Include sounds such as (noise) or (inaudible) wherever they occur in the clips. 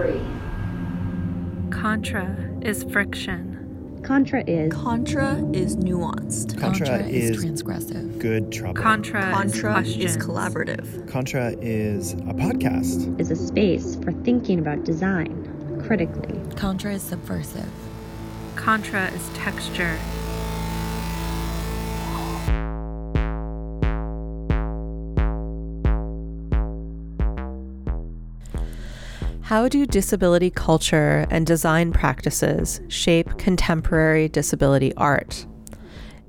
three. Contra is friction. Contra is Contra is nuanced. Contra, Contra is, is transgressive. good trouble. Contra, Contra is is collaborative. Contra is a podcast. is a space for thinking about design critically. Contra is subversive. Contra is texture. How do disability culture and design practices shape contemporary disability art?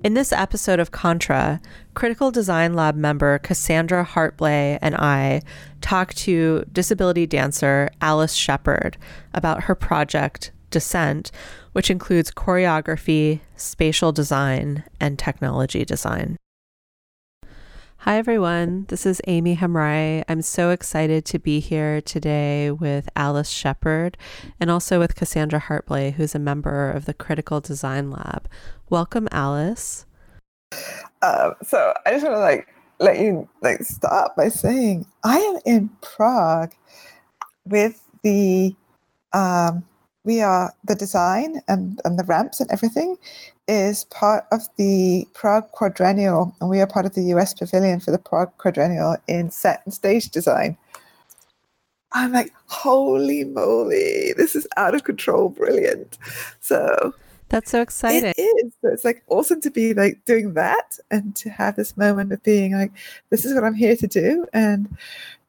In this episode of Contra, Critical Design Lab member Cassandra Hartblay and I talk to disability dancer Alice Sheppard about her project Descent, which includes choreography, spatial design, and technology design. Hi, everyone. This is Aimi Hamraie. I'm so excited to be here today with Alice Sheppard and also with Cassandra Hartblay, who's a member of the Critical Design Lab. Welcome, Alice. Um, so I just want to like let you like start by saying I am in Prague with the um, we are the design and, and the ramps and everything is part of the Prague Quadrennial, and we are part of the US Pavilion for the Prague Quadrennial in set and stage design. I'm like, holy moly, this is out of control, brilliant. So That's so exciting. it is. So it's like awesome to be like doing that and to have this moment of being like, this is what I'm here to do and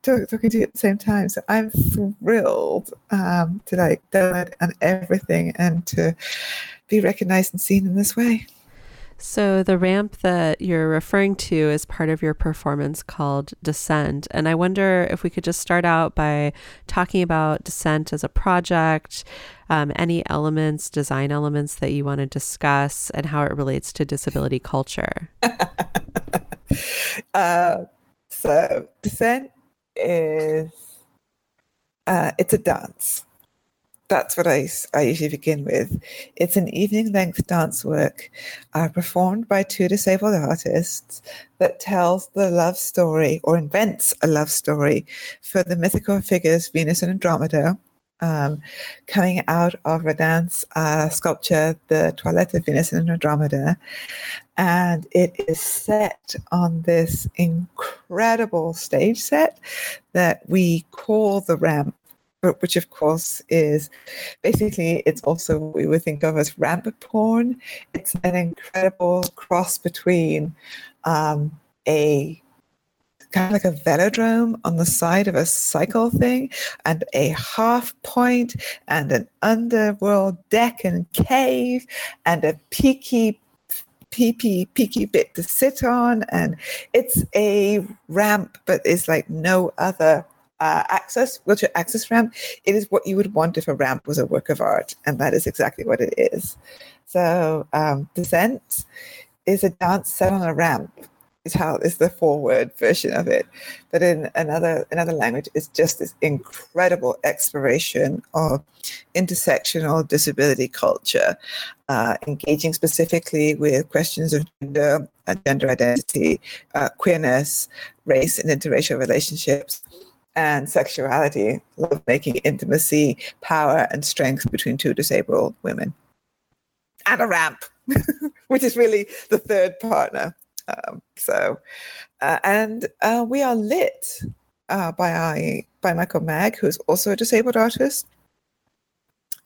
talk, talking to you at the same time. So I'm thrilled um, to like do it and everything and to be recognized and seen in this way. So, the ramp that you're referring to is part of your performance called Descent. And I wonder if we could just start out by talking about Descent as a project, um, any elements, design elements that you want to discuss, and how it relates to disability culture. (laughs) uh, so descent is uh, it's a dance. That's what I, I usually begin with. It's an evening length dance work uh, performed by two disabled artists that tells the love story or invents a love story for the mythical figures Venus and Andromeda, um, coming out of Rodin's uh, sculpture, The Toilette of Venus and Andromeda. And it is set on this incredible stage set that we call the ramp, which of course is basically it's also what we would think of as ramp porn. It's an incredible cross between um, a kind of like a velodrome on the side of a cycle thing and a half point and an underworld deck and cave and a peaky peaky peaky bit to sit on. And it's a ramp but it's like no other uh, access wheelchair access ramp. It is what you would want if a ramp was a work of art and that is exactly what it is. So um, descent is a dance set on a ramp is how is the forward version of it. But in another another language it's just this incredible exploration of intersectional disability culture uh, engaging specifically with questions of gender uh, gender identity uh, queerness race and interracial relationships and sexuality lovemaking intimacy power and strength between two disabled women. And a ramp (laughs) which is really the third partner um, so, uh, and uh, we are lit uh, by by Michael Maag, who's also a disabled artist.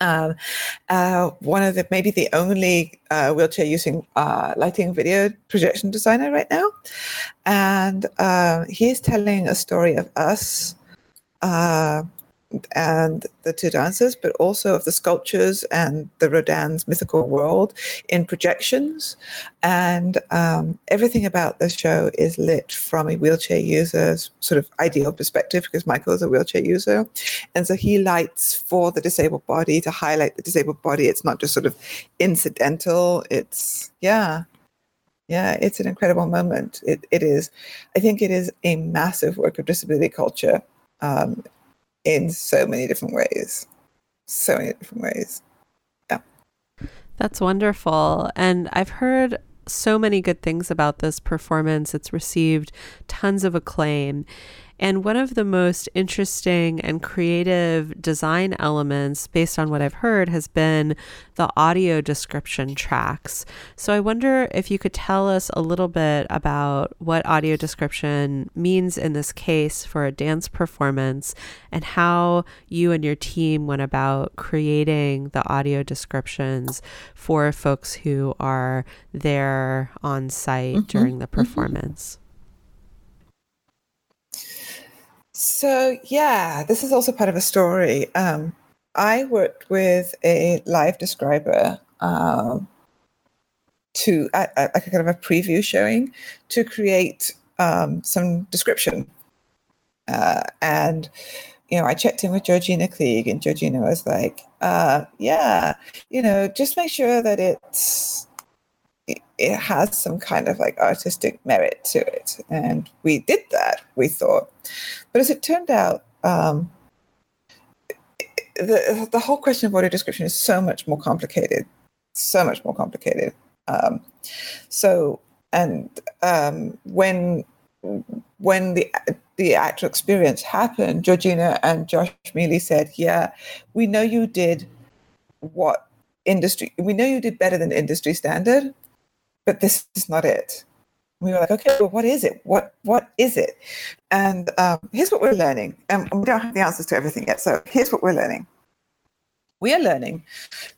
Um, uh, one of the maybe the only uh, wheelchair using uh, lighting video projection designer right now, and he's telling a story of us and the two dancers, but also of the sculptures and the Rodin's mythical world in projections. And um, everything about the show is lit from a wheelchair user's sort of ideal perspective because Michael is a wheelchair user. And so he lights for the disabled body to highlight the disabled body. It's not just sort of incidental, it's, yeah. Yeah, it's an incredible moment. It, it is. I think it is a massive work of disability culture um, in so many different ways. So many different ways. Yeah. That's wonderful. And I've heard so many good things about this performance. It's received tons of acclaim. And one of the most interesting and creative design elements, based on what I've heard, has been the audio description tracks. So I wonder if you could tell us a little bit about what audio description means in this case for a dance performance and how you and your team went about creating the audio descriptions for folks who are there on site mm-hmm. during the mm-hmm. performance. So, yeah, this is also part of a story. Um, I worked with a live describer um, to, like a kind of a preview showing, to create um, some description. Uh, and, you know, I checked in with Georgina Kleege, and Georgina was like, uh, yeah, you know, just make sure that it's it has some kind of like artistic merit to it. And we did that, we thought. But as it turned out, um, the, the whole question of audio description is so much more complicated, so much more complicated. Um, so, and um, when when the the actual experience happened, Georgina and Josh Miele said, "Yeah, we know you did what industry. We know you did better than industry standard, but this is not it. We were like, okay, well, what is it? What what is it? And um, here's what we're learning. And we don't have the answers to everything yet. So here's what we're learning. We are learning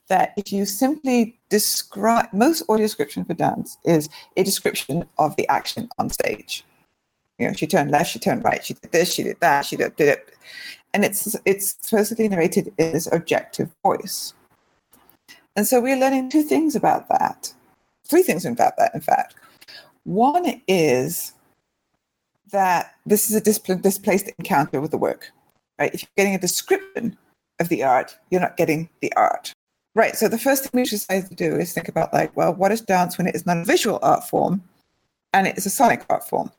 that if you simply describe most audio description for dance is a description of the action on stage. You know, she turned left, she turned right, she did this, she did that, she did, did it, and it's it's supposedly narrated in this objective voice. And so we're learning two things about that three things about that, in fact. One is that this is a displaced encounter with the work, right? If you're getting a description of the art, you're not getting the art. Right. So the first thing we should decide to do is think about like, well, what is dance when it is not a visual art form and it is a sonic art form?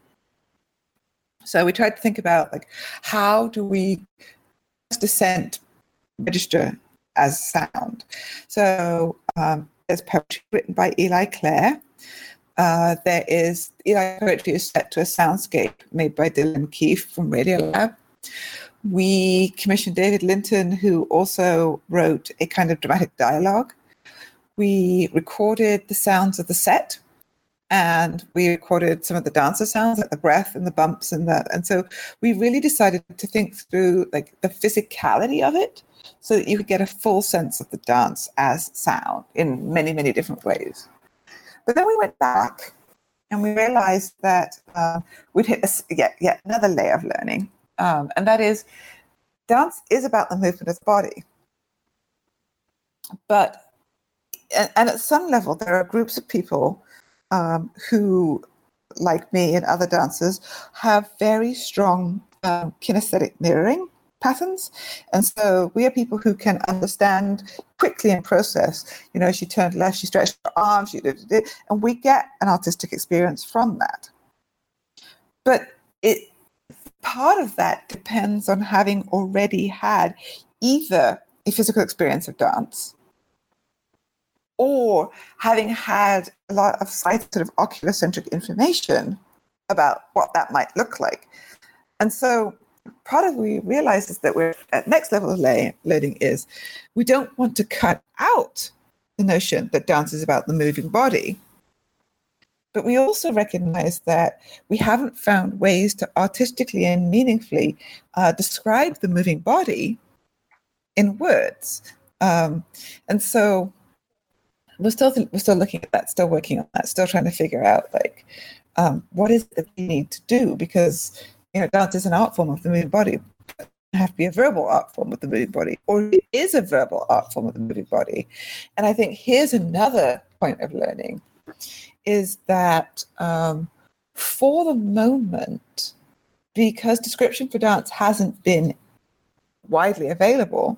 So we tried to think about like how do we descent register as sound? So um, there's poetry written by Eli Clare. Uh, there is Eli poetry is set to a soundscape made by Dylan Keefe from Radiolab. We commissioned David Linton, who also wrote a kind of dramatic dialogue. We recorded the sounds of the set, and we recorded some of the dancer sounds, like the breath and the bumps and that. And so we really decided to think through like the physicality of it so that you could get a full sense of the dance as sound in many, many different ways. But then we went back and we realized that uh, we'd hit a, yet, yet another layer of learning, um, and that is dance is about the movement of the body. But, and, and at some level, there are groups of people um, who, like me and other dancers, have very strong um, kinesthetic mirroring patterns. And so we are people who can understand quickly and process. You know, she turned left, she stretched her arms, she did it, and we get an artistic experience from that. But it part of that depends on having already had either a physical experience of dance or having had a lot of sort of oculocentric information about what that might look like. And so part of what we realize is that we're at next level of learning is we don't want to cut out the notion that dance is about the moving body. But we also recognize that we haven't found ways to artistically and meaningfully uh, describe the moving body in words. Um, and so we're still we're still looking at that, still working on that, still trying to figure out like um, what is it that we need to do because you know, dance is an art form of the moving body. Have to be a verbal art form of the moving body, or it is a verbal art form of the moving body. And I think here's another point of learning is that um, for the moment, because description for dance hasn't been widely available,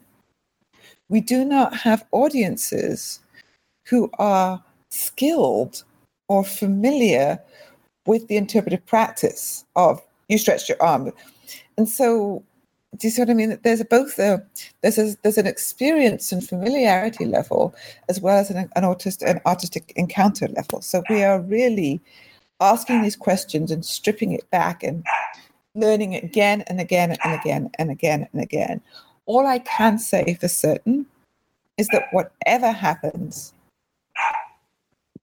we do not have audiences who are skilled or familiar with the interpretive practice of you stretched your arm. And so do you see what I mean? There's a, both a there's a, there's an experience and familiarity level as well as an, an artist an artistic encounter level. So we are really asking these questions and stripping it back and learning it again and again and again and again and again. All I can say for certain is that whatever happens,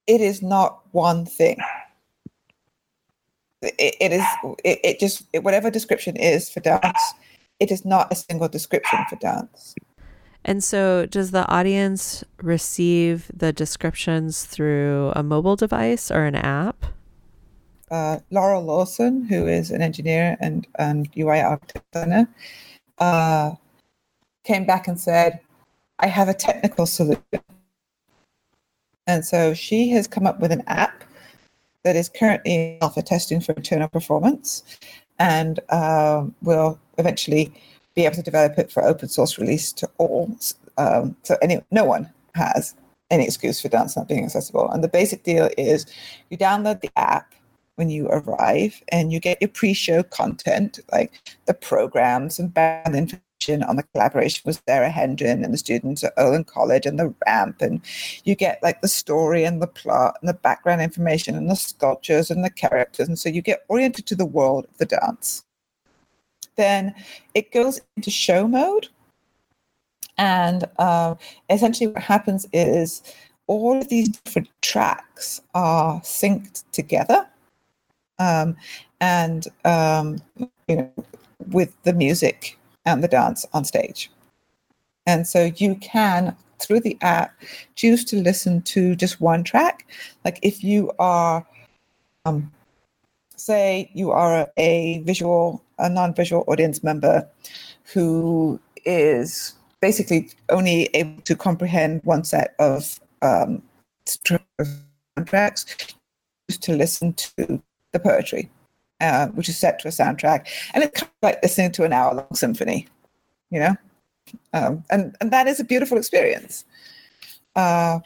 it is not one thing. It, it is, it, it just, it, whatever description is for dance, it is not a single description for dance. And so, does the audience receive the descriptions through a mobile device or an app? Uh, Laurel Lawson, who is an engineer and, and UI architect, uh, came back and said, I have a technical solution. And so she has come up with an app that is currently alpha testing for internal performance and uh, will eventually be able to develop it for open source release to all. Um, so any, no one has any excuse for dance not being accessible. And the basic deal is you download the app when you arrive and you get your pre-show content like the programs and band information on the collaboration with Sarah Hendren and the students at Olin College and the ramp. And you get like the story and the plot and the background information and the sculptures and the characters. And so you get oriented to the world of the dance. Then it goes into show mode. And uh, essentially, what happens is all of these different tracks are synced together. Um, and um, you know, with the music and the dance on stage. And so you can, through the app, choose to listen to just one track. Like if you are, um, say, you are a, visual, a non visual audience member who is basically only able to comprehend one set of um, tracks, choose to listen to the poetry uh, which is set to a soundtrack, and it's kind of like listening to an hour-long symphony, you know, um, and and that is a beautiful experience. Uh,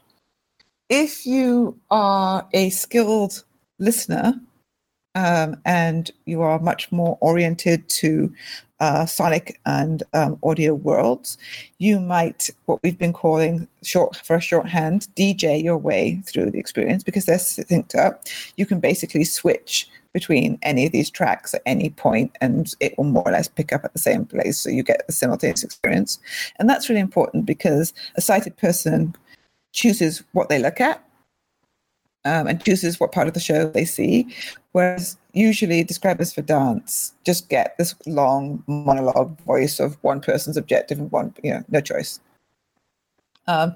if you are a skilled listener um, and you are much more oriented to uh, sonic and um, audio worlds, you might what we've been calling short for a shorthand DJ your way through the experience because they're synced up. You can basically switch between any of these tracks at any point and it will more or less pick up at the same place so you get a simultaneous experience and that's really important because a sighted person chooses what they look at um, and chooses what part of the show they see. Whereas usually describers for dance just get this long monologue voice of one person's objective and one you know no choice. Um,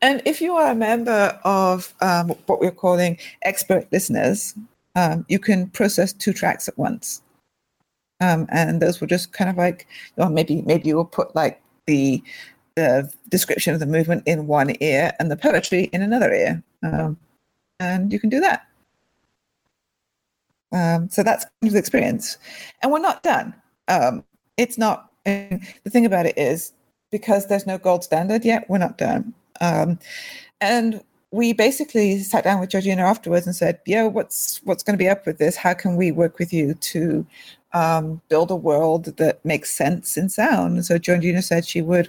and if you are a member of um, what we're calling expert listeners, um, you can process two tracks at once. Um, and those will just kind of like, or maybe maybe you will put like the the description of the movement in one ear and the poetry in another ear, um, and you can do that. Um, so that's kind of the experience, and we're not done. Um, it's not. the thing about it is because there's no gold standard yet, we're not done. Um, and we basically sat down with Georgina afterwards and said, "Yeah, what's what's going to be up with this? How can we work with you to um, build a world that makes sense in sound?" And so Georgina said she would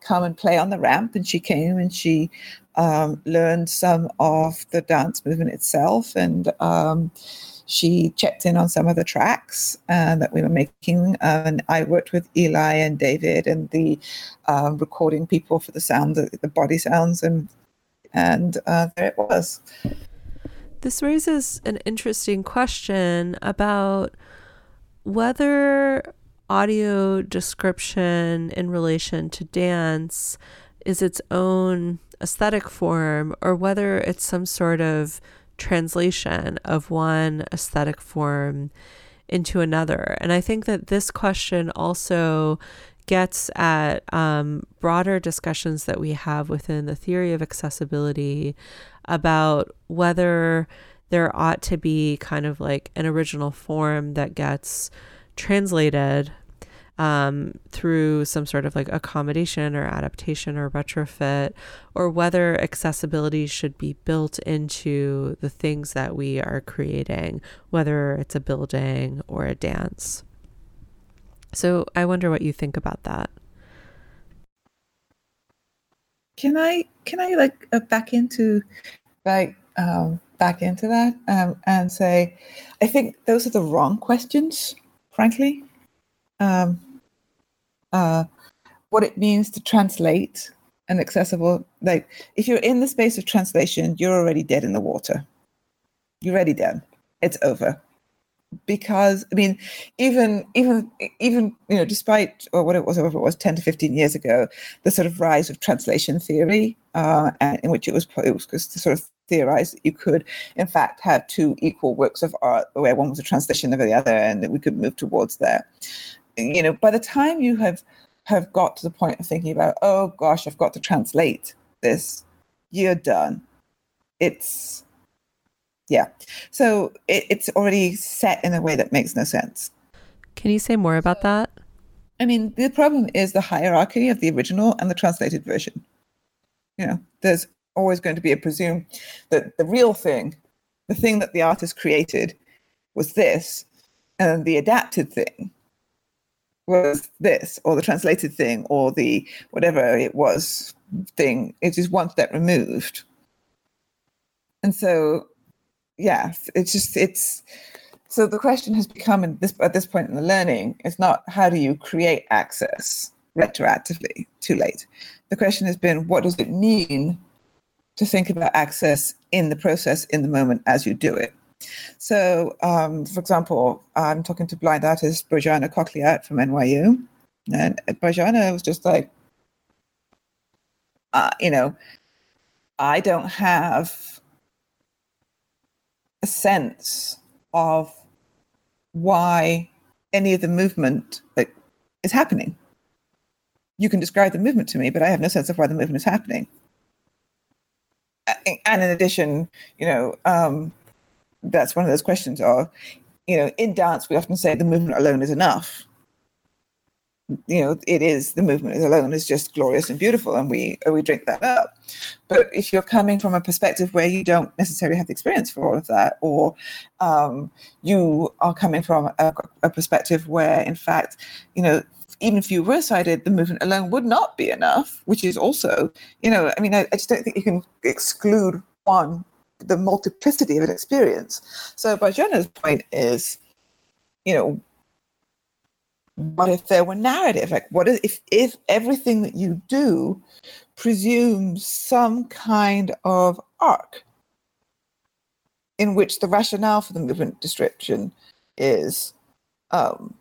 come and play on the ramp, and she came and she um, learned some of the dance movement itself, and um, she checked in on some of the tracks uh, that we were making. and I worked with Eli and David and the uh, recording people for the sound, the, the body sounds, and and uh, there it was. This raises an interesting question about whether audio description in relation to dance is its own aesthetic form or whether it's some sort of translation of one aesthetic form into another. And I think that this question also gets at um, broader discussions that we have within the theory of accessibility about whether there ought to be kind of like an original form that gets translated um, through some sort of like accommodation or adaptation or retrofit, or whether accessibility should be built into the things that we are creating, whether it's a building or a dance. So I wonder what you think about that. Can I can I like uh, back into like um, back into that um, and say I think those are the wrong questions frankly. Um, uh, what it means to translate an accessible, like if you're in the space of translation, you're already dead in the water. You're already done. It's over. Because I mean, even even even you know, despite or what it was, whatever it was, ten to fifteen years ago, the sort of rise of translation theory, uh, in which it was it was sort of theorize that you could, in fact, have two equal works of art where one was a translation of the other, and that we could move towards there. You know, by the time you have have got to the point of thinking about, oh gosh, I've got to translate this, you're done. It's yeah. So it, it's already set in a way that makes no sense. Can you say more about that? I mean, the problem is the hierarchy of the original and the translated version. You know, there's always going to be a presume that the real thing, the thing that the artist created, was this, and the adapted thing was this, or the translated thing, or the whatever it was thing. It is one step removed. And so, yeah, it's just it's so the question has become this at this point in the learning it's not how do you create access retroactively too late the question has been what does it mean to think about access in the process in the moment as you do it so, um, for example, I'm talking to blind artist Bojana Coklyat from NYU, and Bojana was just like, uh, you know, I don't have a sense of why any of the movement is happening. You can describe the movement to me, but I have no sense of why the movement is happening. And in addition, you know, um, that's one of those questions are you know in dance we often say the movement alone is enough. You know it is the movement alone is just glorious and beautiful and we we drink that up. But if you're coming from a perspective where you don't necessarily have the experience for all of that or um, you are coming from a, a perspective where in fact you know even if you were sighted, the movement alone would not be enough, which is also, you know, I mean, I, I just don't think you can exclude one the multiplicity of an experience. So Bojana's point is, you know, what if there were narrative? Like what if if everything that you do presumes some kind of arc in which the rationale for the movement description is um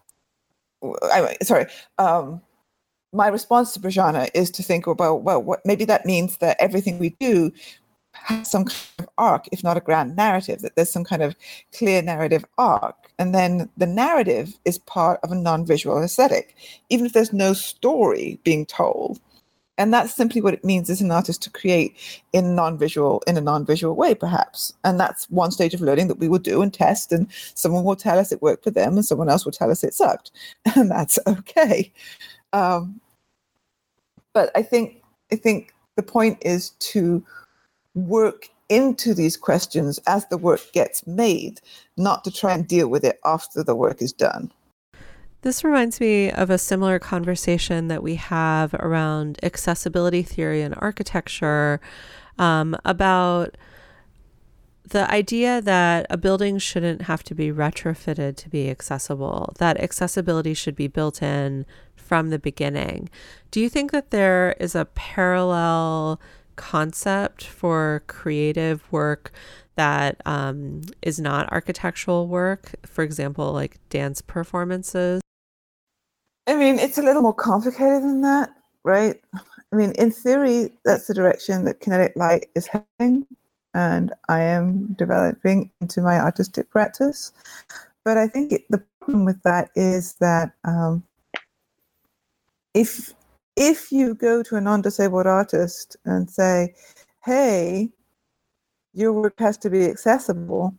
I, sorry um my response to Bojana is to think about well what maybe that means that everything we do has some kind of arc, if not a grand narrative, that there's some kind of clear narrative arc. And then the narrative is part of a non visual aesthetic, even if there's no story being told. And that's simply what it means as an artist to create in non-visual, in a non-visual way, perhaps. And that's one stage of learning that we will do and test. And someone will tell us it worked for them, and someone else will tell us it sucked, (laughs) and that's okay. Um, but I think I think the point is to work into these questions as the work gets made, not to try and deal with it after the work is done. This reminds me of a similar conversation that we have around accessibility theory and architecture um, about the idea that a building shouldn't have to be retrofitted to be accessible, that accessibility should be built in from the beginning. Do you think that there is a parallel concept for creative work that um, is not architectural work, for example, like dance performances? I mean, it's a little more complicated than that, right? I mean, in theory, that's the direction that kinetic light is heading, and I am developing into my artistic practice. But I think it, the problem with that is that um, if if you go to a non-disabled artist and say, "Hey, your work has to be accessible,"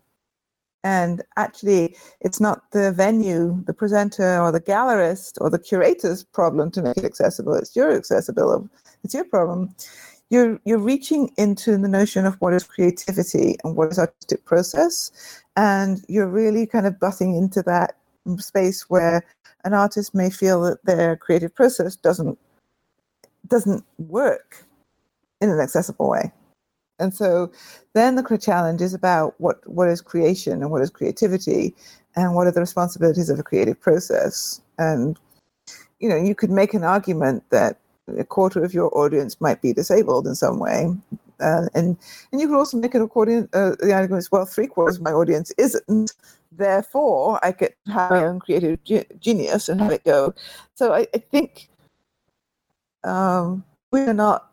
and actually it's not the venue, the presenter, or the gallerist or the curator's problem to make it accessible; it's your accessibility, it's your problem. You're you're reaching into the notion of what is creativity and what is artistic process, and you're really kind of butting into that space where an artist may feel that their creative process doesn't doesn't work in an accessible way. And so then the challenge is about what, what is creation and what is creativity and what are the responsibilities of a creative process. And, you know, you could make an argument that a quarter of your audience might be disabled in some way. Uh, and and you could also make an according uh, the argument as well three quarters of my audience isn't therefore i could have my own creative ge- genius and have it go so i, I think um, we are not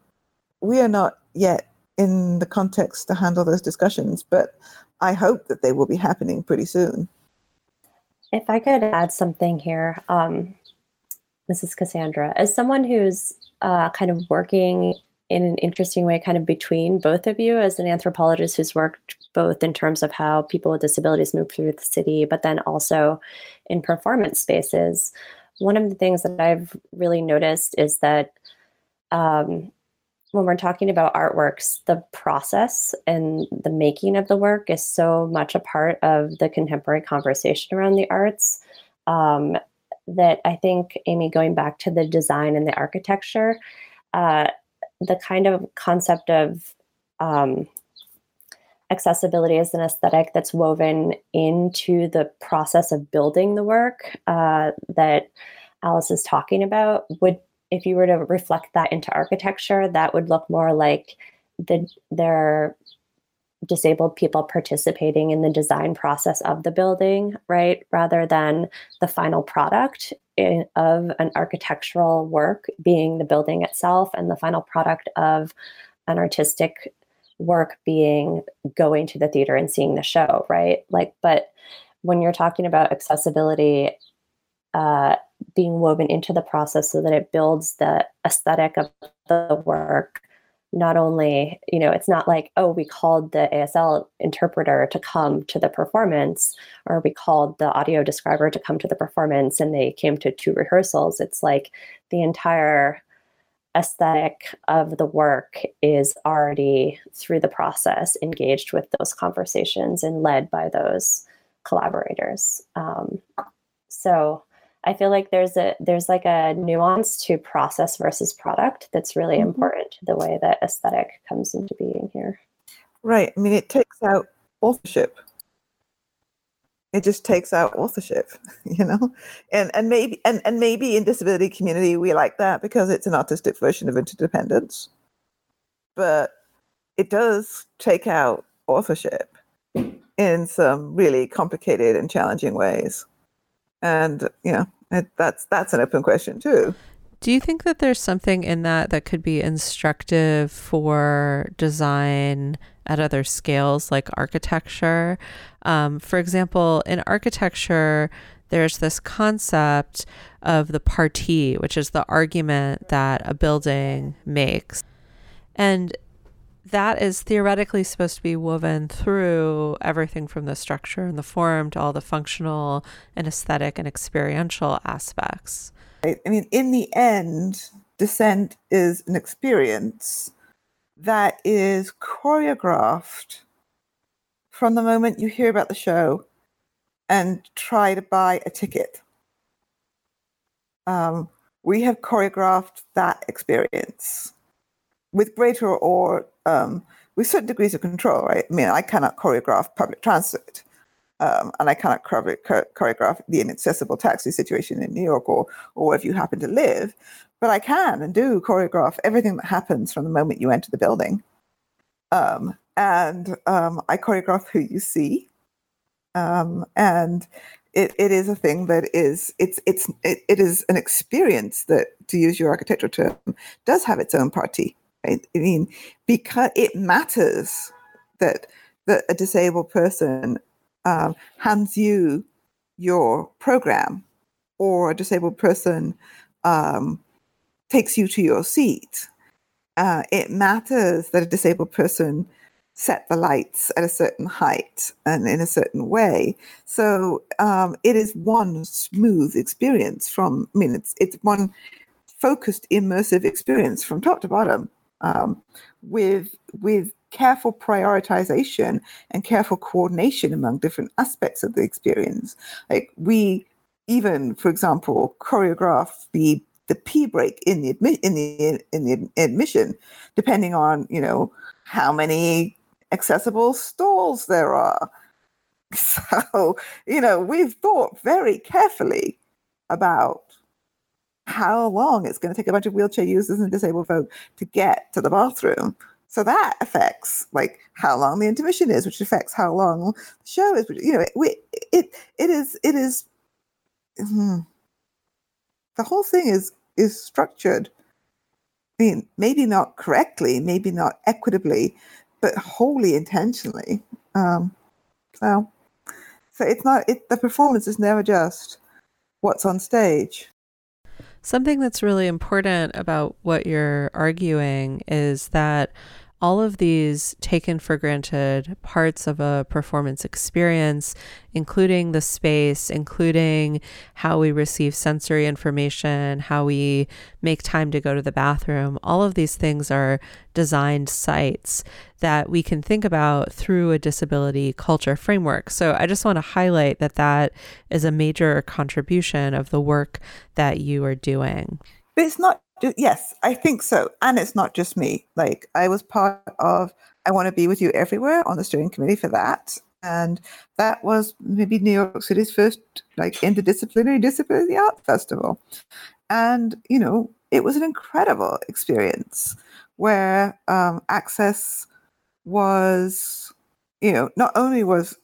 we are not yet in the context to handle those discussions, but I hope that they will be happening pretty soon. If I could add something here, um, this is Cassandra. As someone who's uh, kind of working in an interesting way, kind of between both of you, as an anthropologist who's worked both in terms of how people with disabilities move through the city, but then also in performance spaces, one of the things that I've really noticed is that um, when we're talking about artworks, the process and the making of the work is so much a part of the contemporary conversation around the arts um, that I think, Amy, going back to the design and the architecture, uh, the kind of concept of um, accessibility as an aesthetic that's woven into the process of building the work uh, that Alice is talking about would if you were to reflect that into architecture, that would look more like the there are disabled people participating in the design process of the building, right? Rather than the final product in, of an architectural work being the building itself and the final product of an artistic work being going to the theater and seeing the show, right? Like, but when you're talking about accessibility, uh, being woven into the process so that it builds the aesthetic of the work not only you know it's not like oh we called the asl interpreter to come to the performance or we called the audio describer to come to the performance and they came to two rehearsals it's like the entire aesthetic of the work is already through the process engaged with those conversations and led by those collaborators um, so I feel like there's a there's like a nuance to process versus product that's really mm-hmm. important the way that aesthetic comes into being here. Right. I mean, it takes out authorship. It just takes out authorship, (laughs) you know, and and maybe and and maybe in disability community we like that because it's an artistic version of interdependence, but it does take out authorship in some really complicated and challenging ways. And you know it, that's that's an open question too. Do you think that there's something in that that could be instructive for design at other scales like architecture. Um, for example in architecture there's this concept of the partie which is the argument that a building makes. And that is theoretically supposed to be woven through everything from the structure and the form to all the functional and aesthetic and experiential aspects. I mean, in the end, descent is an experience that is choreographed from the moment you hear about the show and try to buy a ticket. Um, we have choreographed that experience with greater or um, with certain degrees of control, right? I mean, I cannot choreograph public transit. Um, and I cannot choreograph the inaccessible taxi situation in New York or, or wherever you happen to live, but I can and do choreograph everything that happens from the moment you enter the building. Um, and um, I choreograph who you see. Um, and it, it is a thing that is it's it's it, it is an experience that, to use your architectural term, does have its own partie. I mean, because it matters that that a disabled person um, hands you your program, or a disabled person um, takes you to your seat. Uh, it matters that a disabled person set the lights at a certain height and in a certain way. So um, it is one smooth experience from. I mean, it's it's one focused immersive experience from top to bottom um, with with careful prioritization and careful coordination among different aspects of the experience. Like we even, for example, choreograph the the p break in the admi- in the in the admission, depending on you know how many accessible stalls there are. (laughs) So you know we've thought very carefully about how long it's going to take a bunch of wheelchair users and disabled folk to get to the bathroom. So that affects like how long the intermission is, which affects how long the show is. You know, it we, it it is it is. Hmm, the whole thing is is structured. I mean, maybe not correctly, maybe not equitably, but wholly intentionally. Um, so, so it's not. It the performance is never just what's on stage. Something that's really important about what you're arguing is that all of these taken for granted parts of a performance experience, including the space, including how we receive sensory information, how we make time to go to the bathroom, all of these things are designed sites that we can think about through a disability culture framework. So I just want to highlight that that is a major contribution of the work that you are doing. But it's not yes, I think so. And it's not just me. Like I was part of I Want to Be With You Everywhere on the steering committee for that. And that was maybe New York City's first like interdisciplinary disability art festival. And, you know, it was an incredible experience where um, access was, you know, not only was,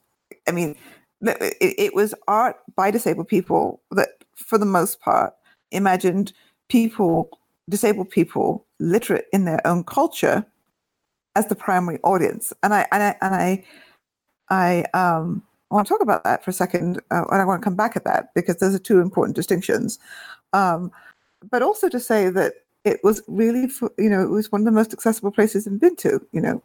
I mean, it, it was art by disabled people that, for the most part, imagined people disabled people literate in their own culture as the primary audience. And I and I and I I um want to talk about that for a second, uh, and I want to come back at that because those are two important distinctions. Um, but also to say that it was really, you know, it was one of the most accessible places I've been to. You know,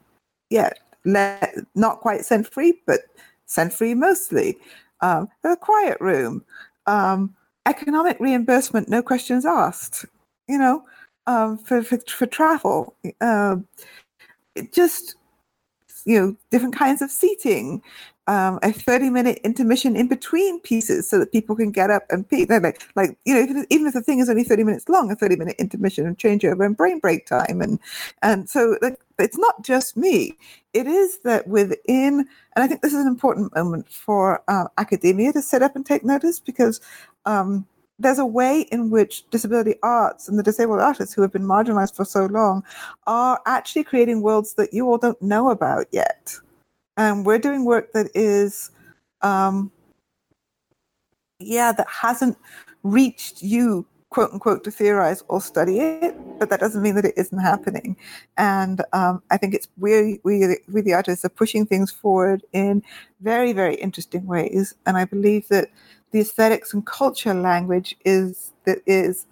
yeah, not quite scent free, but scent free mostly. Um, a quiet room, um, economic reimbursement, no questions asked. You know, um, for, for, for travel. Uh, just you know different kinds of seating um, a 30 minute intermission in between pieces so that people can get up and pee like, like you know even, even if the thing is only 30 minutes long a 30 minute intermission and changeover and brain break time and and so like, it's not just me it is that within and i think this is an important moment for uh, academia to sit up and take notice because um, there's a way in which disability arts and the disabled artists who have been marginalized for so long are actually creating worlds that you all don't know about yet. And we're doing work that is, um, yeah, that hasn't reached you, quote unquote, to theorize or study it, but that doesn't mean that it isn't happening. And um, I think it's we, we, we, the artists, are pushing things forward in very, very interesting ways. And I believe that the aesthetics and culture language is that is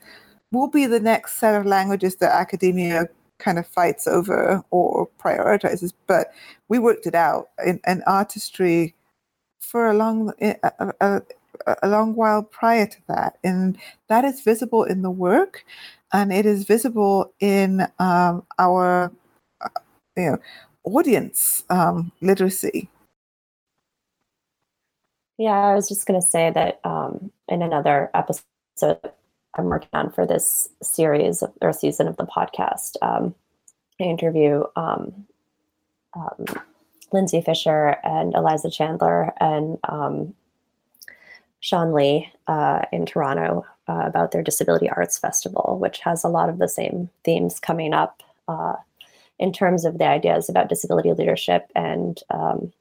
will be the next set of languages that academia kind of fights over or prioritizes. But we worked it out in, in artistry for a long a, a, a, long while prior to that, and that is visible in the work, and it is visible in um, our uh, you know audience um, literacy yeah, I was just going to say that um, in another episode I'm working on for this series of, or season of the podcast, um, I interview um, um Lindsay Fisher and Eliza Chandler and um, Sean Lee uh, in Toronto uh, about their Disability Arts Festival, which has a lot of the same themes coming up uh, in terms of the ideas about disability leadership and um,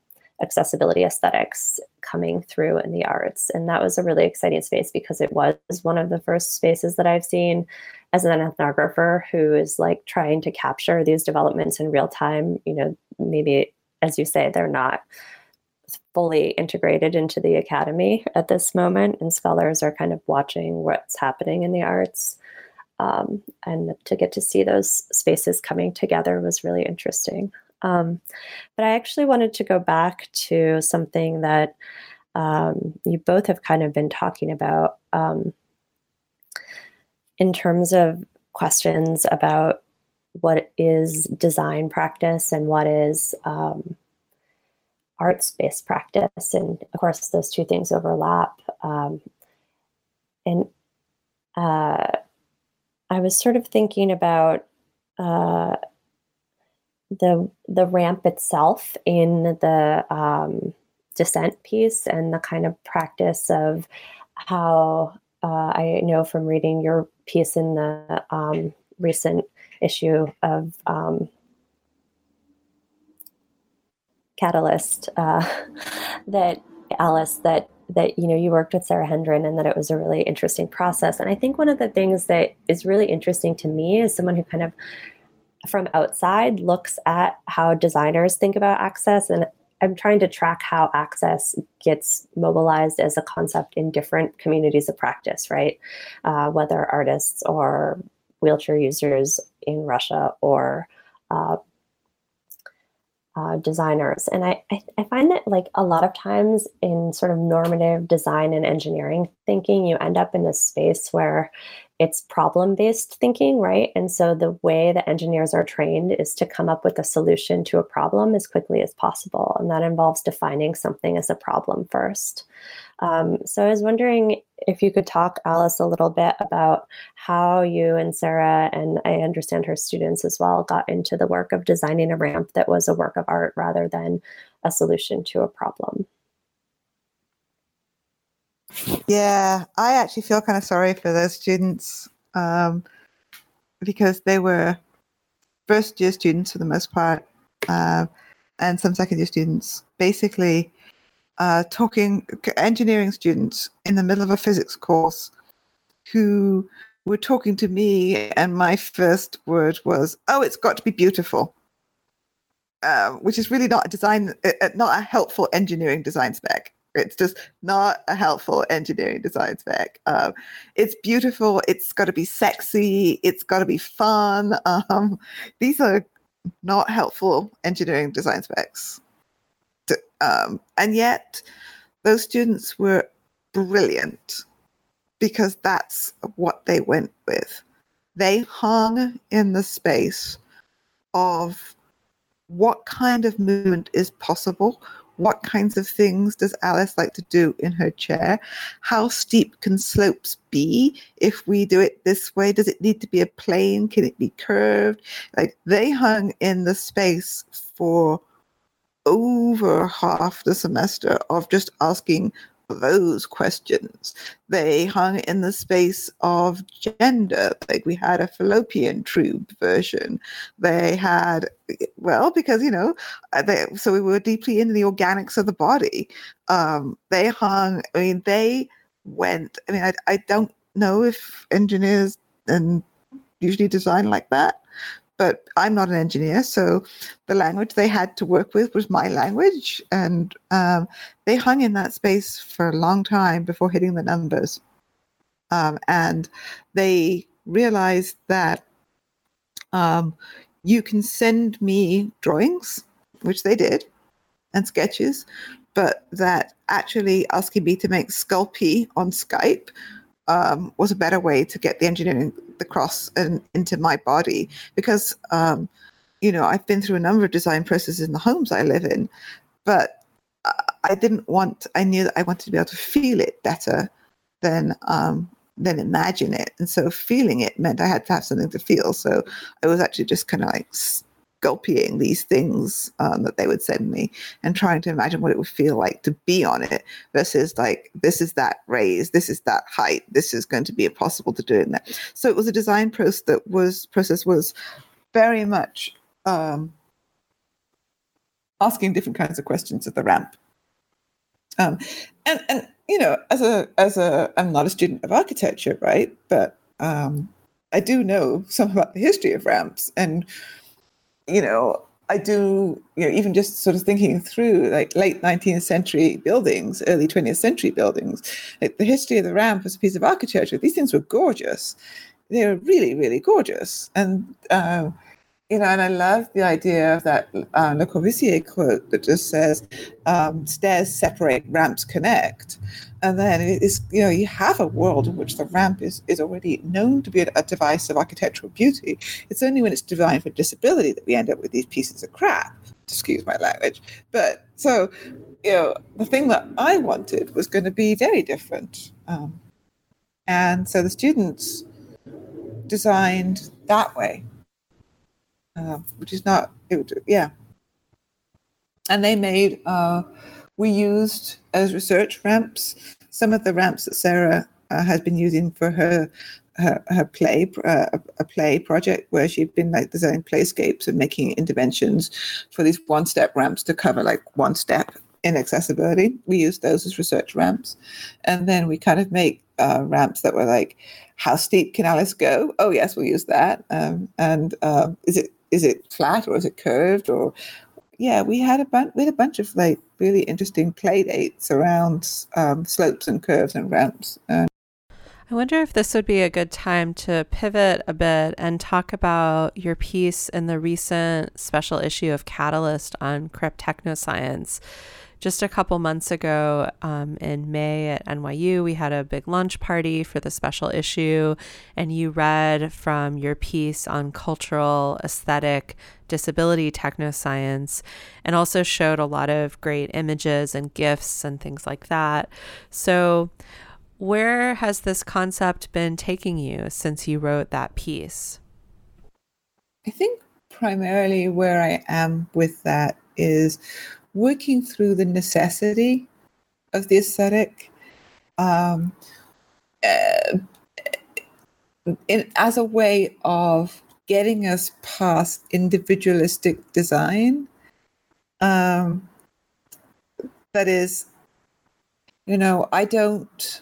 accessibility aesthetics coming through in the arts. And that was a really exciting space because it was one of the first spaces that I've seen as an ethnographer who is like trying to capture these developments in real time. You know, maybe, as you say, they're not fully integrated into the academy at this moment, and scholars are kind of watching what's happening in the arts. Um, and to get to see those spaces coming together was really interesting. Um, but I actually wanted to go back to something that um, you both have kind of been talking about um, in terms of questions about what is design practice and what is um, arts based practice. And of course, those two things overlap. Um, and uh, I was sort of thinking about uh, the the ramp itself in the um, descent piece and the kind of practice of how uh, I know from reading your piece in the um, recent issue of um, Catalyst uh, (laughs) that Alice that that you know you worked with Sarah Hendren and that it was a really interesting process. And I think one of the things that is really interesting to me is someone who kind of from outside looks at how designers think about access and I'm trying to track how access gets mobilized as a concept in different communities of practice, right? Uh, whether artists or wheelchair users in Russia or uh, uh, designers. And I, I, I, find that like a lot of times in sort of normative design and engineering thinking, you end up in this space where it's problem based thinking, right? And so the way that engineers are trained is to come up with a solution to a problem as quickly as possible. And that involves defining something as a problem first. Um, so I was wondering if you could talk, Alice, a little bit about how you and Sarah, and I understand her students as well, got into the work of designing a ramp that was a work of art rather than a solution to a problem. Yeah, I actually feel kind of sorry for those students um, because they were first year students for the most part, uh, and some second year students. Basically, uh, talking engineering students in the middle of a physics course who were talking to me, and my first word was, "Oh, it's got to be beautiful," uh, which is really not a design, not a helpful engineering design spec. It's just not a helpful engineering design spec. Um, it's beautiful. It's got to be sexy. It's got to be fun. (laughs) Um, these are not helpful engineering design specs. Um, and yet, those students were brilliant because that's what they went with. They hung in the space of what kind of movement is possible what kinds of things does Alice like to do in her chair? How steep can slopes be if we do it this way? Does it need to be a plane? Can it be curved? Like they hung in the space for over half the semester of just asking those questions. They hung in the space of gender, like we had a fallopian tube version. They had, well, because, you know, uh, they, so we were deeply into the organics of the body. Um, they hung, I mean, they went, I mean, I, I don't know if engineers and usually design like that but I'm not an engineer, so the language they had to work with was my language, and um, they hung in that space for a long time before hitting the numbers, um, and they realized that um, you can send me drawings, which they did, and sketches, but that actually asking me to make Sculpey on Skype um, was a better way to get the engineering across and into my body because um, you know I've been through a number of design processes in the homes I live in, but I didn't want. I knew that I wanted to be able to feel it better than um, than imagine it, and so feeling it meant I had to have something to feel. So I was actually just kind of like sculpting these things um, that they would send me and trying to imagine what it would feel like to be on it versus like this is that raise this is that height this is going to be impossible to do in there. So it was a design process that was process was very much um, asking different kinds of questions at the ramp. Um, and and you know as a as a i'm not a student of architecture right? But um, i do know some about the history of ramps and you know, I do, you know, even just sort of thinking through like late 19th century buildings, early 20th century buildings, like the history of the ramp as a piece of architecture, these things were gorgeous. They were really, really gorgeous. And, um, you know, and I love the idea of that uh, Le Corbusier quote that just says, um, stairs separate, ramps connect. And then it's, you know, you have a world in which the ramp is, is already known to be a, device of architectural beauty. It's only when it's designed for disability that we end up with these pieces of crap, excuse my language. But so, you know, the thing that I wanted was going to be very different. Um, and so the students designed that way, uh, which is not, it, yeah. And they made, uh, we used as research ramps some of the ramps that Sarah uh, has been using for her her, her play uh, a play project where she'd been like designing playscapes and making interventions for these one step ramps to cover like one step in accessibility. We used those as research ramps, and then we kind of make uh, ramps that were like, how steep can Alice go? Oh yes, we'll use that. Um, and um, is it is it flat or is it curved or yeah, we had a bunch had a bunch of like really interesting play dates around um, slopes and curves and ramps. And I wonder if this would be a good time to pivot a bit and talk about your piece in the recent special issue of Catalyst on crip technoscience. Just a couple months ago um, in May at NYU, we had a big lunch party for the special issue, and you read from your piece on cultural, aesthetic, disability technoscience, and also showed a lot of great images and gifts and things like that. So, where has this concept been taking you since you wrote that piece? I think primarily where I am with that is working through the necessity of the aesthetic um, uh, in, as a way of getting us past individualistic design. Um, that is, you know, I don't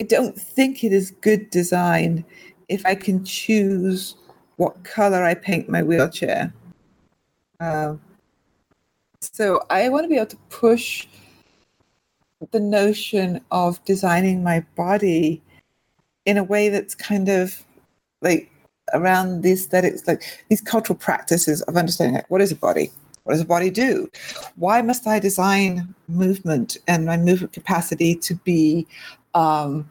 I don't think it is good design if I can choose what color I paint my wheelchair. Uh, so I want to be able to push the notion of designing my body in a way that's kind of like around the aesthetics, like these cultural practices of understanding like what is a body? What does a body do? Why must I design movement and my movement capacity to be um,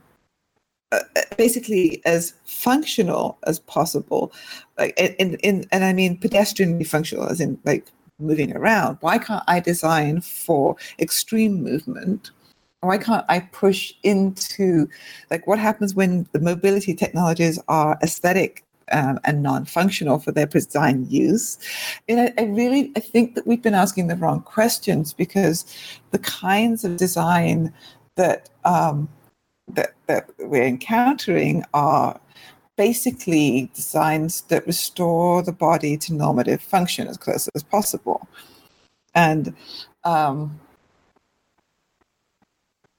uh, basically as functional as possible, like in, in and I mean pedestrianly functional, as in like moving around. Why can't I design for extreme movement? Why can't I push into like what happens when the mobility technologies are aesthetic um, and non-functional for their design use. And I, I, really I think that we've been asking the wrong questions because the kinds of design that um, that, that we're encountering are basically designs that restore the body to normative function as close as possible. And um,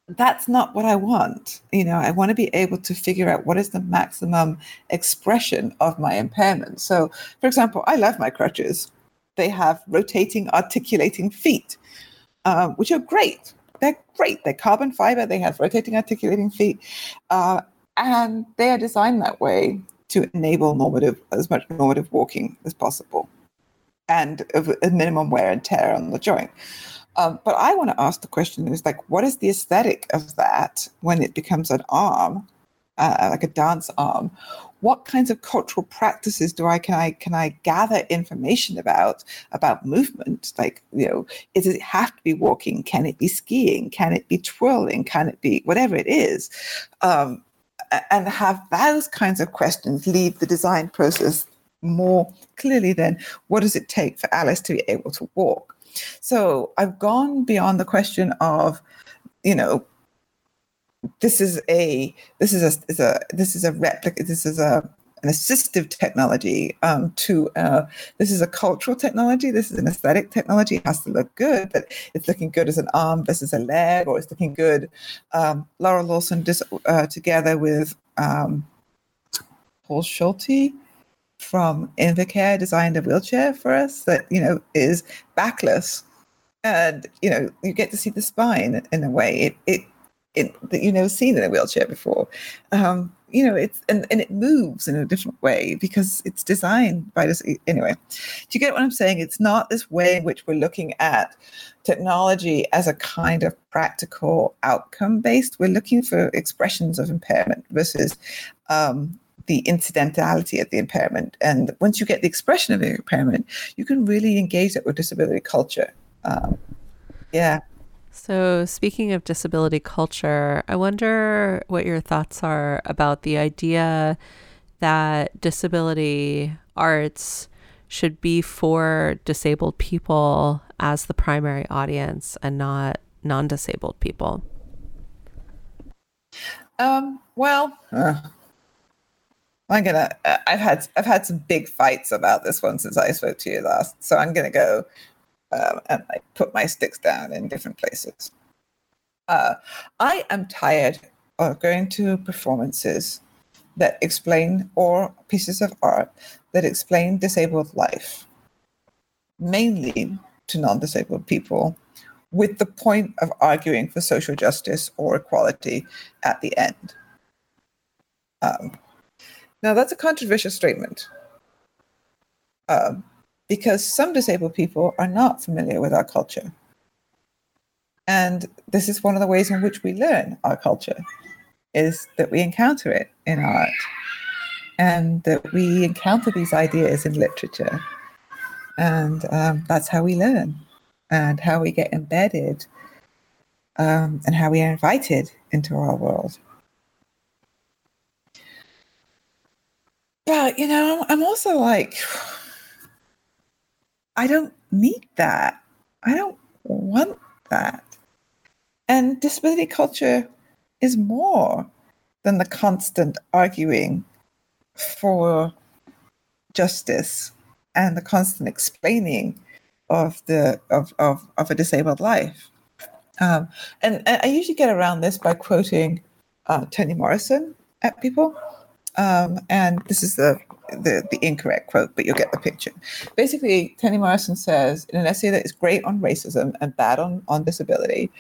that's not what I want. You know, I want to be able to figure out what is the maximum expression of my impairment. So, for example, I love my crutches. They have rotating, articulating feet, um, which are great they're great. They're carbon fiber. They have rotating articulating feet, uh, and they are designed that way to enable normative as much normative walking as possible, and a minimum wear and tear on the joint. Um, but I want to ask the question: is like, what is the aesthetic of that when it becomes an arm, uh, like a dance arm? what kinds of cultural practices do I can I can I gather information about about movement? Like, you know, does it have to be walking? Can it be skiing? Can it be twirling? Can it be whatever it is? Um, and have those kinds of questions lead the design process more clearly than what does it take for Alice to be able to walk? So I've gone beyond the question of, you know, this is a this is a, is a this is a replica this is a an assistive technology um, to uh, this is a cultural technology this is an aesthetic technology it has to look good but it's looking good as an arm versus a leg or it's looking good um, laurel lawson dis- uh, together with um, paul schulte from invacare designed a wheelchair for us that you know is backless and you know you get to see the spine in a way it, it it, that you never seen in a wheelchair before. Um, you know, it's and, and it moves in a different way because it's designed by this. Anyway, do you get what I'm saying? It's not this way in which we're looking at technology as a kind of practical outcome based. We're looking for expressions of impairment versus um, the incidentality of the impairment. And once you get the expression of the impairment, you can really engage it with disability culture. Um, yeah. So, speaking of disability culture, I wonder what your thoughts are about the idea that disability arts should be for disabled people as the primary audience and not non disabled people. Um, well, uh, I'm gonna. Uh, I've had I've had some big fights about this one since I spoke to you last, so I'm gonna go um, and I put my sticks down in different places. Uh, I am tired of going to performances that explain or pieces of art that explain disabled life, mainly to non-disabled people, with the point of arguing for social justice or equality at the end. Um, now, that's a controversial statement um, because some disabled people are not familiar with our culture. And this is one of the ways in which we learn our culture is that we encounter it in art and that we encounter these ideas in literature. And um, that's how we learn and how we get embedded um, and how we are invited into our world. But, you know, I'm also like, I don't need that. I don't want that. And disability culture is more than the constant arguing for justice and the constant explaining of the of of, of a disabled life. Um, and, and, I usually get around this by quoting uh, Toni Morrison at people. Um, and this is the, the the incorrect quote, but you'll get the picture. Basically, Toni Morrison says in an essay that is great on racism and bad on on disability.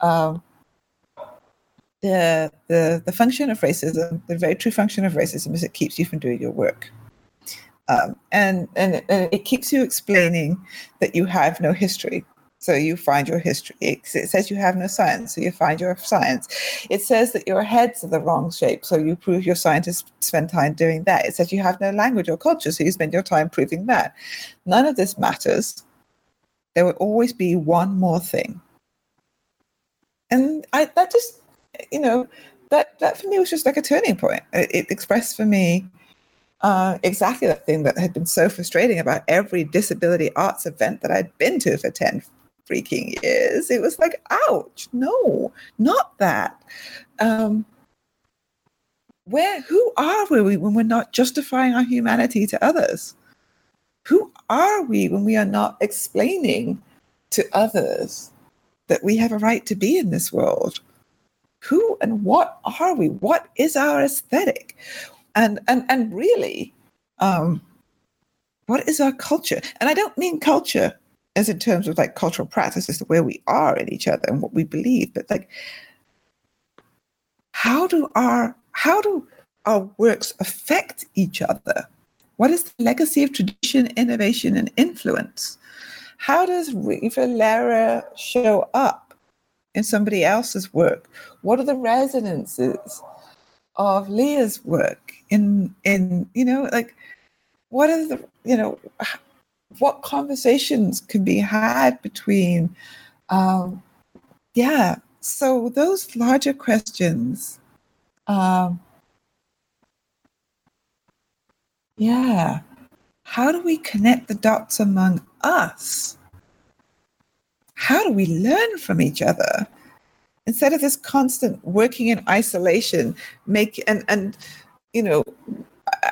Um, the, the the function of racism, the very true function of racism, is it keeps you from doing your work. Um, and, and, and it keeps you explaining that you have no history. So you find your history. It, says you have no science, so you find your science. It says that your heads are the wrong shape, so you prove your scientists spend time doing that. It says you have no language or culture, so you spend your time proving that. None of this matters. There will always be one more thing. And I that just, you know, that that for me was just like a turning point. It, it expressed for me uh, exactly the thing that had been so frustrating about every disability arts event that I'd been to for 10 freaking years. It was like, ouch, no, not that. Um, where, who are we when we're not justifying our humanity to others? Who are we when we are not explaining to others that we have a right to be in this world? Who and what are we? What is our aesthetic? and and and really um, what is our culture and i don't mean culture as in terms of like cultural practices the where we are in each other and what we believe but like how do our how do our works affect each other? What is the legacy of tradition innovation and influence? How does Riva show up in somebody else's work? What are the resonances of leah's work in in you know like what are the you know what conversations can be had between um yeah so those larger questions um yeah how do we connect the dots among us? How do we learn from each other? Instead of this constant working in isolation make and and you know,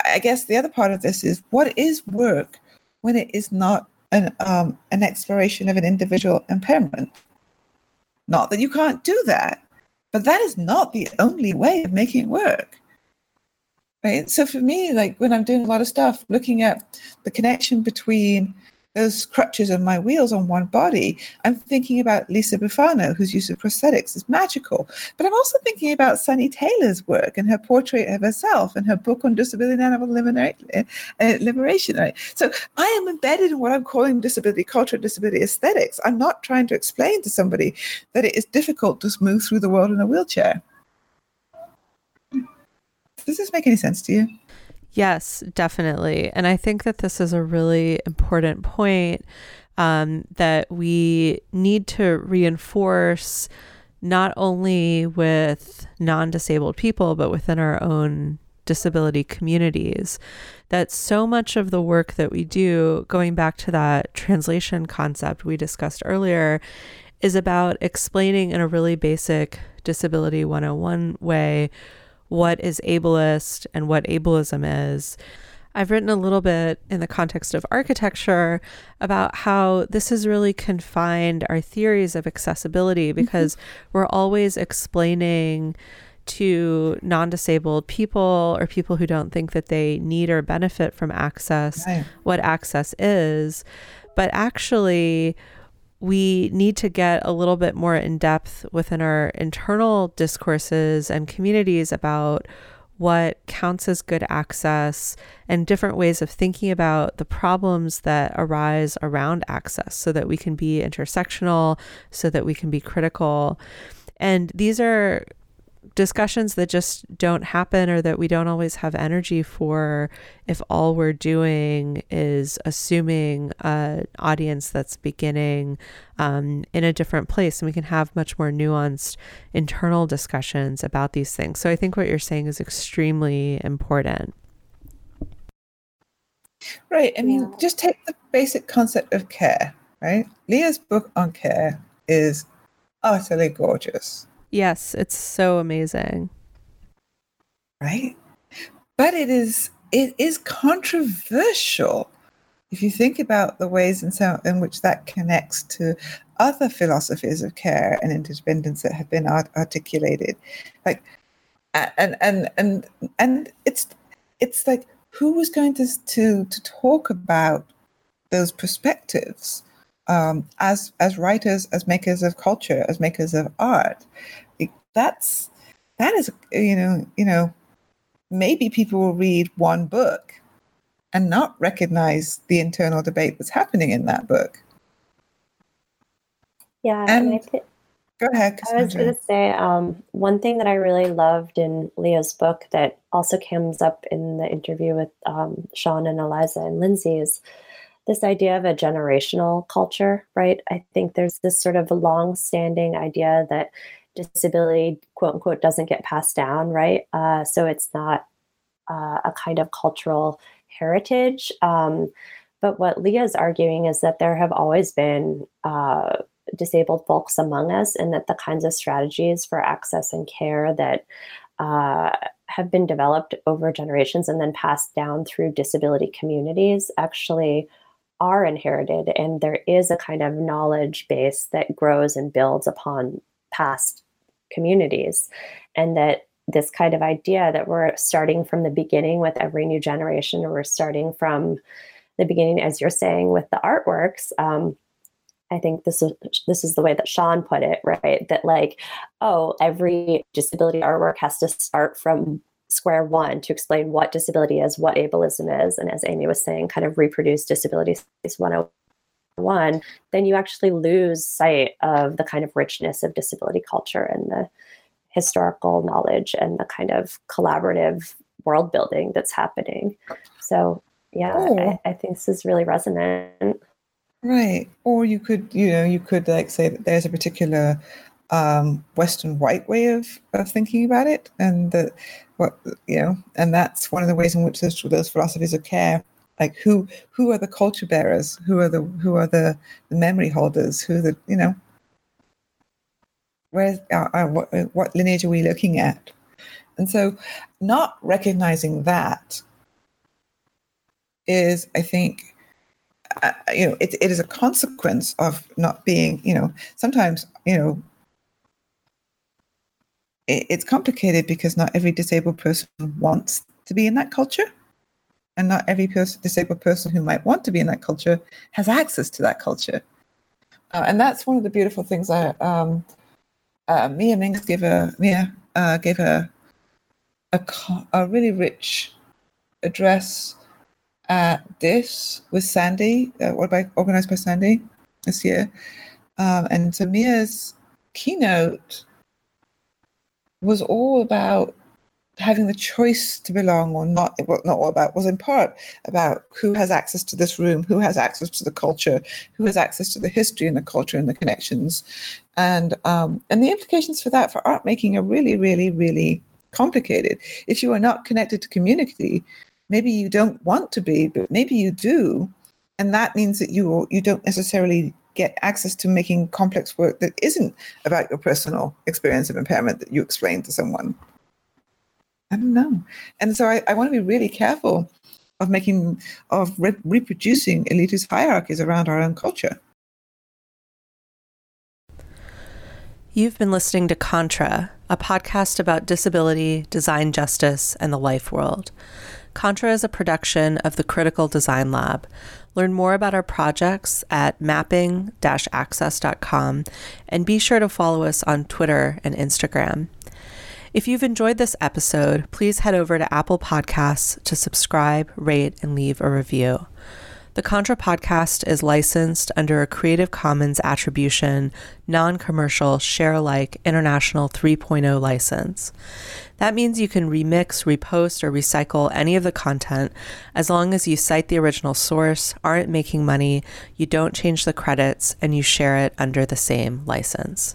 I guess the other part of this is what is work when it is not an um, an exploration of an individual impairment. Not that you can't do that, but that is not the only way of making it work. Right. So for me, like when I'm doing a lot of stuff, looking at the connection between those crutches and my wheels on one body, I'm thinking about Lisa Bufano, whose use of prosthetics is magical. But I'm also thinking about Sunny Taylor's work and her portrait of herself and her book on disability and animal uh, liberation. Right? So I am embedded in what I'm calling disability culture, disability aesthetics. I'm not trying to explain to somebody that it is difficult to move through the world in a wheelchair. Does this make any sense to you? Yes, definitely. And I think that this is a really important point um, that we need to reinforce not only with non disabled people, but within our own disability communities. That so much of the work that we do, going back to that translation concept we discussed earlier, is about explaining in a really basic disability 101 way what is ableist and what ableism is. I've written a little bit in the context of architecture about how this has really confined our theories of accessibility mm-hmm. because mm-hmm. we're always explaining to non disabled people or people who don't think that they need or benefit from access right. what access is. But actually, we need to get a little bit more in depth within our internal discourses and communities about what counts as good access and different ways of thinking about the problems that arise around access so that we can be intersectional, so that we can be critical. And these are discussions that just don't happen or that we don't always have energy for if all we're doing is assuming an audience that's beginning um, in a different place and we can have much more nuanced internal discussions about these things. So i think what you're saying is extremely important. Right i mean just take the basic concept of care right? Leah's book on care is utterly gorgeous Yes, it's so amazing. Right? But it is it is controversial if you think about the ways in, so, in which that connects to other philosophies of care and interdependence that have been art- articulated like and and and and it's it's like who was going to to to talk about those perspectives um, as as writers, as makers of culture, as makers of art. That's that is you know you know maybe people will read one book and not recognize the internal debate that's happening in that book. Yeah, and, and go ahead. Cassandra. I was going to say um, one thing that I really loved in Leah's book that also comes up in the interview with um, Sean and Eliza and Lindsay is this idea of a generational culture, right? I think there's this sort of long standing idea that disability, quote unquote, doesn't get passed down, right? Uh, so it's not uh, a kind of cultural heritage. Um, but what Leah's arguing is that there have always been uh, disabled folks among us, and that the kinds of strategies for access and care that uh, have been developed over generations and then passed down through disability communities actually are inherited and there is a kind of knowledge base that grows and builds upon past communities. And that this kind of idea that we're starting from the beginning with every new generation or we're starting from the beginning as you're saying with the artworks um, i think this is this is the way that sean put it right? That like oh every disability artwork has to start from square one to explain what disability is, what ableism is, and as Aimi was saying, kind of reproduce disability 101, then you actually lose sight of the kind of richness of disability culture and the historical knowledge and the kind of collaborative world building that's happening. So, yeah, oh. I, I think this is really resonant. Right. Or you could, you know, you could like say that there's a particular um, Western white way of, of thinking about it, and that what you know, and that's one of the ways in which those, those philosophies of care, like who who are the culture bearers, who are the who are the, the memory holders, who are the you know, where uh, uh, what what lineage are we looking at, and so not recognizing that is, I think, uh, you know, it, it is a consequence of not being, you know, sometimes, you know, it's complicated because not every disabled person wants to be in that culture. And not every person, disabled person who might want to be in that culture has access to that culture. Uh, and that's one of the beautiful things I, um, uh, Mia Mingus gave a Mia uh, gave a, a a really rich address at this with Sandy, uh, about organized by Sandy this year, um, and so Mia's keynote was all about having the choice to belong or not, well, not all about, was in part about who has access to this room, who has access to the culture, who has access to the history and the culture and the connections. And, um, and the implications for that for art making are really, really, really complicated. If you are not connected to community, maybe you don't want to be, but maybe you do. And that means that you, you don't necessarily get access to making complex work that isn't about your personal experience of impairment that you explain to someone. I don't know. And so I, I want to be really careful of making, of re- reproducing elitist hierarchies around our own culture. You've been listening to Contra, a podcast about disability, design justice, and the life world. Contra is a production of the Critical Design Lab. Learn more about our projects at mapping access.com and be sure to follow us on Twitter and Instagram. If you've enjoyed this episode, please head over to Apple Podcasts to subscribe, rate, and leave a review. The Contra podcast is licensed under a Creative Commons Attribution, non commercial, share alike International 3.0 license. That means you can remix, repost, or recycle any of the content as long as you cite the original source, aren't making money, you don't change the credits, and you share it under the same license.